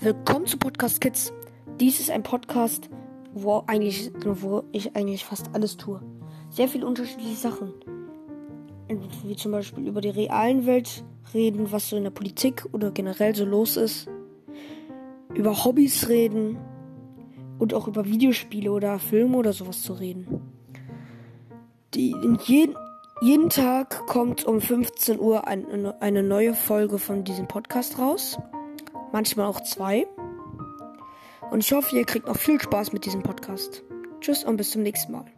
Willkommen zu Podcast Kids. Dies ist ein Podcast, wo, eigentlich, wo ich eigentlich fast alles tue. Sehr viele unterschiedliche Sachen. Wie zum Beispiel über die realen Welt reden, was so in der Politik oder generell so los ist. Über Hobbys reden. Und auch über Videospiele oder Filme oder sowas zu reden. Die, jeden, jeden Tag kommt um 15 Uhr ein, eine neue Folge von diesem Podcast raus manchmal auch zwei. Und ich hoffe, ihr kriegt noch viel Spaß mit diesem Podcast. Tschüss und bis zum nächsten Mal.